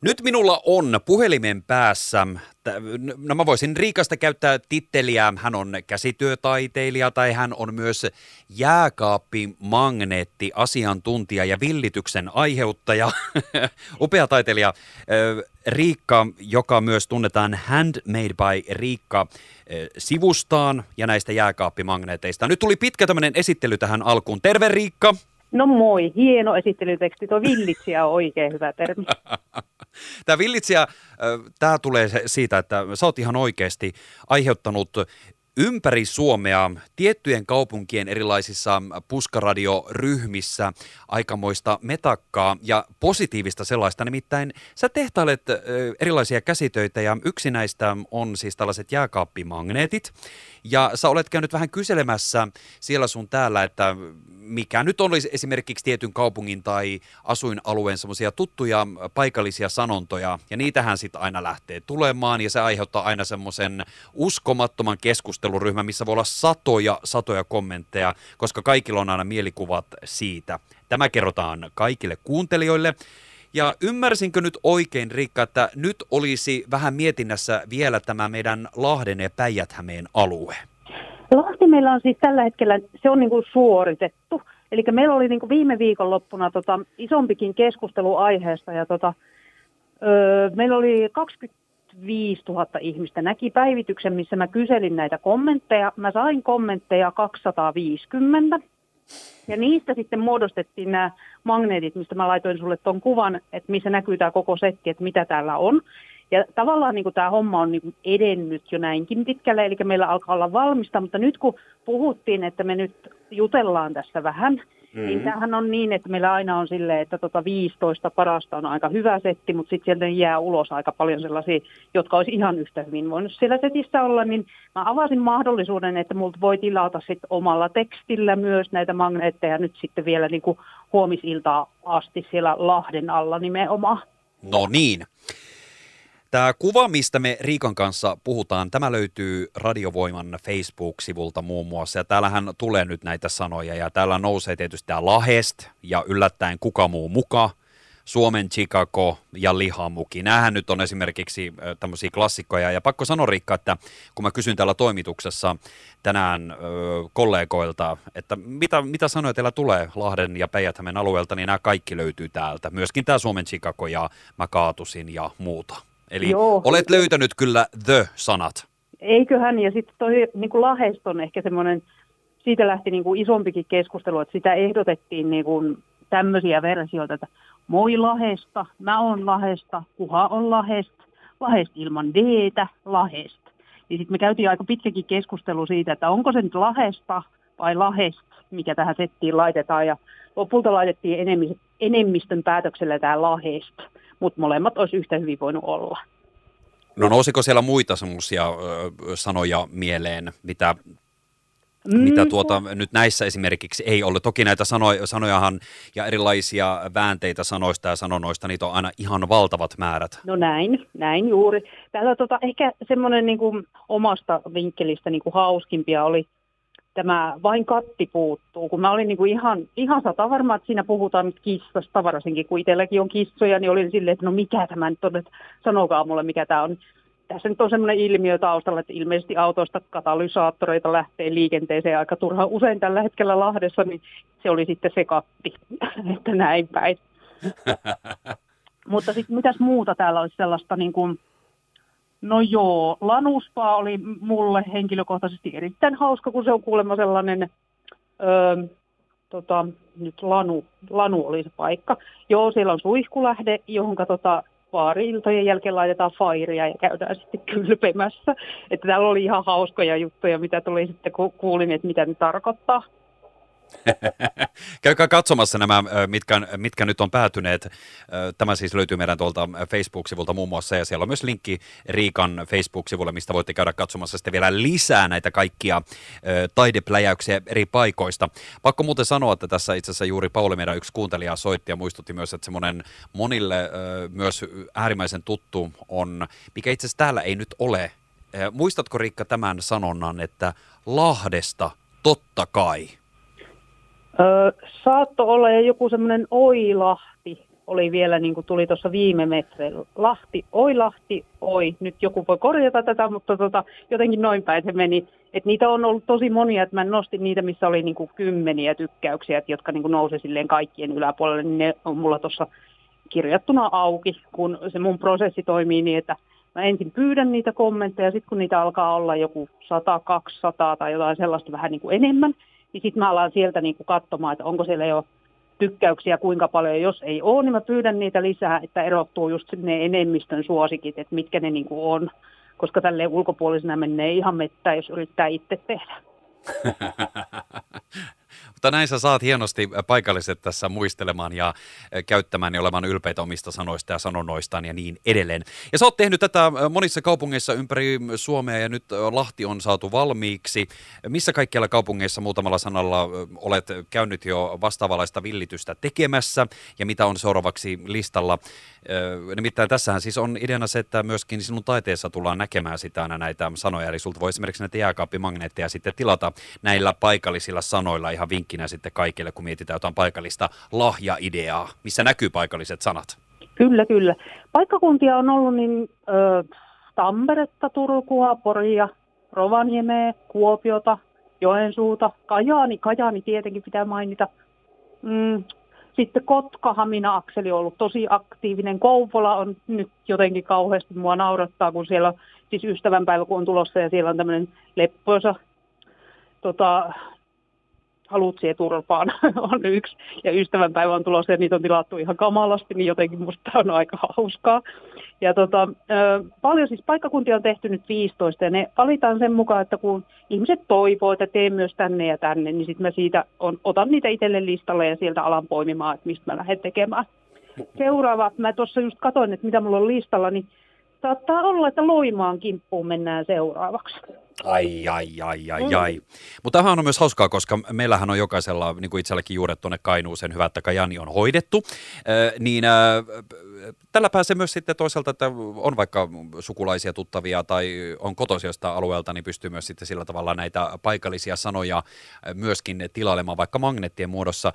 Nyt minulla on puhelimen päässä, no mä voisin Riikasta käyttää titteliä, hän on käsityötaiteilija tai hän on myös jääkaappimagneetti, asiantuntija ja villityksen aiheuttaja, upea taiteilija Riikka, joka myös tunnetaan Handmade by Riikka sivustaan ja näistä jääkaappimagneeteista. Nyt tuli pitkä tämmöinen esittely tähän alkuun. Terve Riikka! No moi, hieno esittelyteksti. Tuo villitsijä on oikein hyvä termi. Tämä villitsijä, tämä tulee siitä, että sä oot ihan oikeasti aiheuttanut ympäri Suomea tiettyjen kaupunkien erilaisissa puskaradioryhmissä aikamoista metakkaa ja positiivista sellaista. Nimittäin sä tehtailet erilaisia käsitöitä ja yksi näistä on siis tällaiset jääkaappimagneetit. Ja sä olet käynyt vähän kyselemässä siellä sun täällä, että mikä nyt olisi esimerkiksi tietyn kaupungin tai asuinalueen semmoisia tuttuja paikallisia sanontoja, ja niitähän sitten aina lähtee tulemaan, ja se aiheuttaa aina semmoisen uskomattoman keskusteluryhmän, missä voi olla satoja, satoja kommentteja, koska kaikilla on aina mielikuvat siitä. Tämä kerrotaan kaikille kuuntelijoille. Ja ymmärsinkö nyt oikein, Riikka, että nyt olisi vähän mietinnässä vielä tämä meidän Lahden ja päijät alue? Lahti meillä on siis tällä hetkellä, se on niin kuin suoritettu. Eli meillä oli niin kuin viime viikonloppuna tota, isompikin keskustelu aiheesta ja tota, öö, meillä oli 25 000 ihmistä näki päivityksen, missä mä kyselin näitä kommentteja. Mä sain kommentteja 250 ja niistä sitten muodostettiin nämä magneetit, mistä mä laitoin sulle tuon kuvan, että missä näkyy tämä koko setti, että mitä täällä on. Ja tavallaan niin kuin tämä homma on niin kuin edennyt jo näinkin pitkälle, eli meillä alkaa olla valmista, mutta nyt kun puhuttiin, että me nyt jutellaan tässä vähän, niin mm-hmm. niin tämähän on niin, että meillä aina on silleen, että tota 15 parasta on aika hyvä setti, mutta sitten sieltä jää ulos aika paljon sellaisia, jotka olisi ihan yhtä hyvin voinut siellä setissä olla, niin mä avasin mahdollisuuden, että multa voi tilata sitten omalla tekstillä myös näitä magneetteja nyt sitten vielä niin kuin huomisiltaa asti siellä Lahden alla nimenomaan. No niin. Tämä kuva, mistä me Riikan kanssa puhutaan, tämä löytyy Radiovoiman Facebook-sivulta muun muassa. Ja täällähän tulee nyt näitä sanoja ja täällä nousee tietysti tämä Lahest ja yllättäen kuka muu muka. Suomen Chicago ja lihamuki. Nämähän nyt on esimerkiksi tämmöisiä klassikkoja. Ja pakko sanoa Riikka, että kun mä kysyn täällä toimituksessa tänään ö, kollegoilta, että mitä, mitä sanoja teillä tulee Lahden ja päijät alueelta, niin nämä kaikki löytyy täältä. Myöskin tämä Suomen Chicago ja mä kaatusin ja muuta. Eli Joo. olet löytänyt kyllä the-sanat. Eiköhän, ja sitten toi niin kuin Lahest on ehkä semmoinen, siitä lähti niin kuin isompikin keskustelu, että sitä ehdotettiin niin kuin tämmöisiä versioita, että moi Lahesta, mä oon Lahesta, kuha on Lahest, Lahest ilman d Lahest. Ja sitten me käytiin aika pitkäkin keskustelu siitä, että onko se nyt Lahesta vai Lahest, mikä tähän settiin laitetaan. Ja lopulta laitettiin enemmistön päätöksellä tämä Lahest mutta molemmat olisi yhtä hyvin voinut olla. No nousiko siellä muita semmoisia sanoja mieleen, mitä, mm. mitä tuota, nyt näissä esimerkiksi ei ole? Toki näitä sanoja, sanojahan ja erilaisia väänteitä sanoista ja sanonoista, niitä on aina ihan valtavat määrät. No näin, näin juuri. Täällä tota, ehkä semmoinen niin kuin omasta vinkkelistä niin kuin hauskimpia oli tämä vain katti puuttuu. Kun mä olin niin kuin ihan, ihan sata varma, että siinä puhutaan nyt kissasta, varsinkin kun itselläkin on kissoja, niin olin silleen, että no mikä tämä nyt on, että sanokaa mulle mikä tämä on. Tässä nyt on semmoinen ilmiö taustalla, että ilmeisesti autoista katalysaattoreita lähtee liikenteeseen aika turha usein tällä hetkellä Lahdessa, niin se oli sitten se katti, että näin päin. Mutta sitten mitäs muuta täällä olisi sellaista niin kuin, No joo, Lanuspa oli mulle henkilökohtaisesti erittäin hauska, kun se on kuulemma sellainen, öö, tota, nyt Lanu, Lanu oli se paikka. Joo, siellä on suihkulähde, johon tota, vaari-iltojen jälkeen laitetaan fairia ja käydään sitten kylpemässä. Että täällä oli ihan hauskoja juttuja, mitä tuli sitten, kun kuulin, että mitä ne tarkoittaa. Käykää katsomassa nämä, mitkä, mitkä nyt on päätyneet. Tämä siis löytyy meidän tuolta Facebook-sivulta muun muassa, ja siellä on myös linkki Riikan Facebook-sivulle, mistä voitte käydä katsomassa sitten vielä lisää näitä kaikkia taidepläjäyksiä eri paikoista. Pakko muuten sanoa, että tässä itse asiassa juuri Pauli, meidän yksi kuuntelija, soitti ja muistutti myös, että semmoinen monille myös äärimmäisen tuttu on, mikä itse asiassa täällä ei nyt ole. Muistatko Riikka tämän sanonnan, että Lahdesta totta kai? Öö, saatto olla ja joku semmoinen Oilahti oli vielä, niin kuin tuli tuossa viime metreillä. Lahti, oi Lahti, oi. Nyt joku voi korjata tätä, mutta tota, jotenkin noin päin se meni. Et niitä on ollut tosi monia, että mä nostin niitä, missä oli niin kuin kymmeniä tykkäyksiä, jotka niin kuin nousi silleen kaikkien yläpuolelle, niin ne on mulla tuossa kirjattuna auki, kun se mun prosessi toimii niin, että mä ensin pyydän niitä kommentteja, sitten kun niitä alkaa olla joku 100, 200 tai jotain sellaista vähän niin kuin enemmän, niin sitten mä alan sieltä niin kuin katsomaan, että onko siellä jo tykkäyksiä kuinka paljon. Jos ei ole, niin mä pyydän niitä lisää, että erottuu just ne enemmistön suosikit, että mitkä ne niin kuin on. Koska tälle ulkopuolisena menee ihan mettä, jos yrittää itse tehdä. Mutta näin sä saat hienosti paikalliset tässä muistelemaan ja käyttämään ja olemaan ylpeitä omista sanoista ja sanonnoistaan ja niin edelleen. Ja sä oot tehnyt tätä monissa kaupungeissa ympäri Suomea ja nyt Lahti on saatu valmiiksi. Missä kaikkialla kaupungeissa muutamalla sanalla olet käynyt jo vastaavalaista villitystä tekemässä ja mitä on seuraavaksi listalla? Nimittäin tässähän siis on ideana se, että myöskin sinun taiteessa tullaan näkemään sitä aina näitä sanoja. Eli sulta voi esimerkiksi näitä jääkaappimagneetteja sitten tilata näillä paikallisilla sanoilla ihan vinkkinä sitten kaikille, kun mietitään jotain paikallista lahjaideaa, missä näkyy paikalliset sanat. Kyllä, kyllä. Paikkakuntia on ollut niin ö, Tamperetta, Turkua, Poria, Rovaniemeä, Kuopiota, Joensuuta, Kajaani, Kajaani tietenkin pitää mainita. Mm, sitten Kotka-Hamina-akseli on ollut tosi aktiivinen. Kouvola on nyt jotenkin kauheasti mua naurattaa, kun siellä on siis ystävänpäivä, kun on tulossa ja siellä on tämmöinen leppoisa tota, halutsee turpaan on yksi. Ja ystävänpäivä on tulossa ja niitä on tilattu ihan kamalasti, niin jotenkin musta on aika hauskaa. Ja tota, paljon siis paikkakuntia on tehty nyt 15 ja ne valitaan sen mukaan, että kun ihmiset toivoo, että teen myös tänne ja tänne, niin sitten mä siitä on, otan niitä itselle listalle ja sieltä alan poimimaan, että mistä mä lähden tekemään. Seuraava, mä tuossa just katsoin, että mitä mulla on listalla, niin saattaa olla, että Loimaan kimppuun mennään seuraavaksi. Ai, ai, ai, ai, mm. ai. Mutta tämähän on myös hauskaa, koska meillähän on jokaisella, niin kuin itselläkin juuret tuonne Kainuuseen, hyvä, että Kajani on hoidettu, äh, niin äh, tällä pääsee myös sitten toisaalta, että on vaikka sukulaisia tuttavia tai on kotoisesta alueelta, niin pystyy myös sitten sillä tavalla näitä paikallisia sanoja myöskin tilailemaan vaikka magneettien muodossa.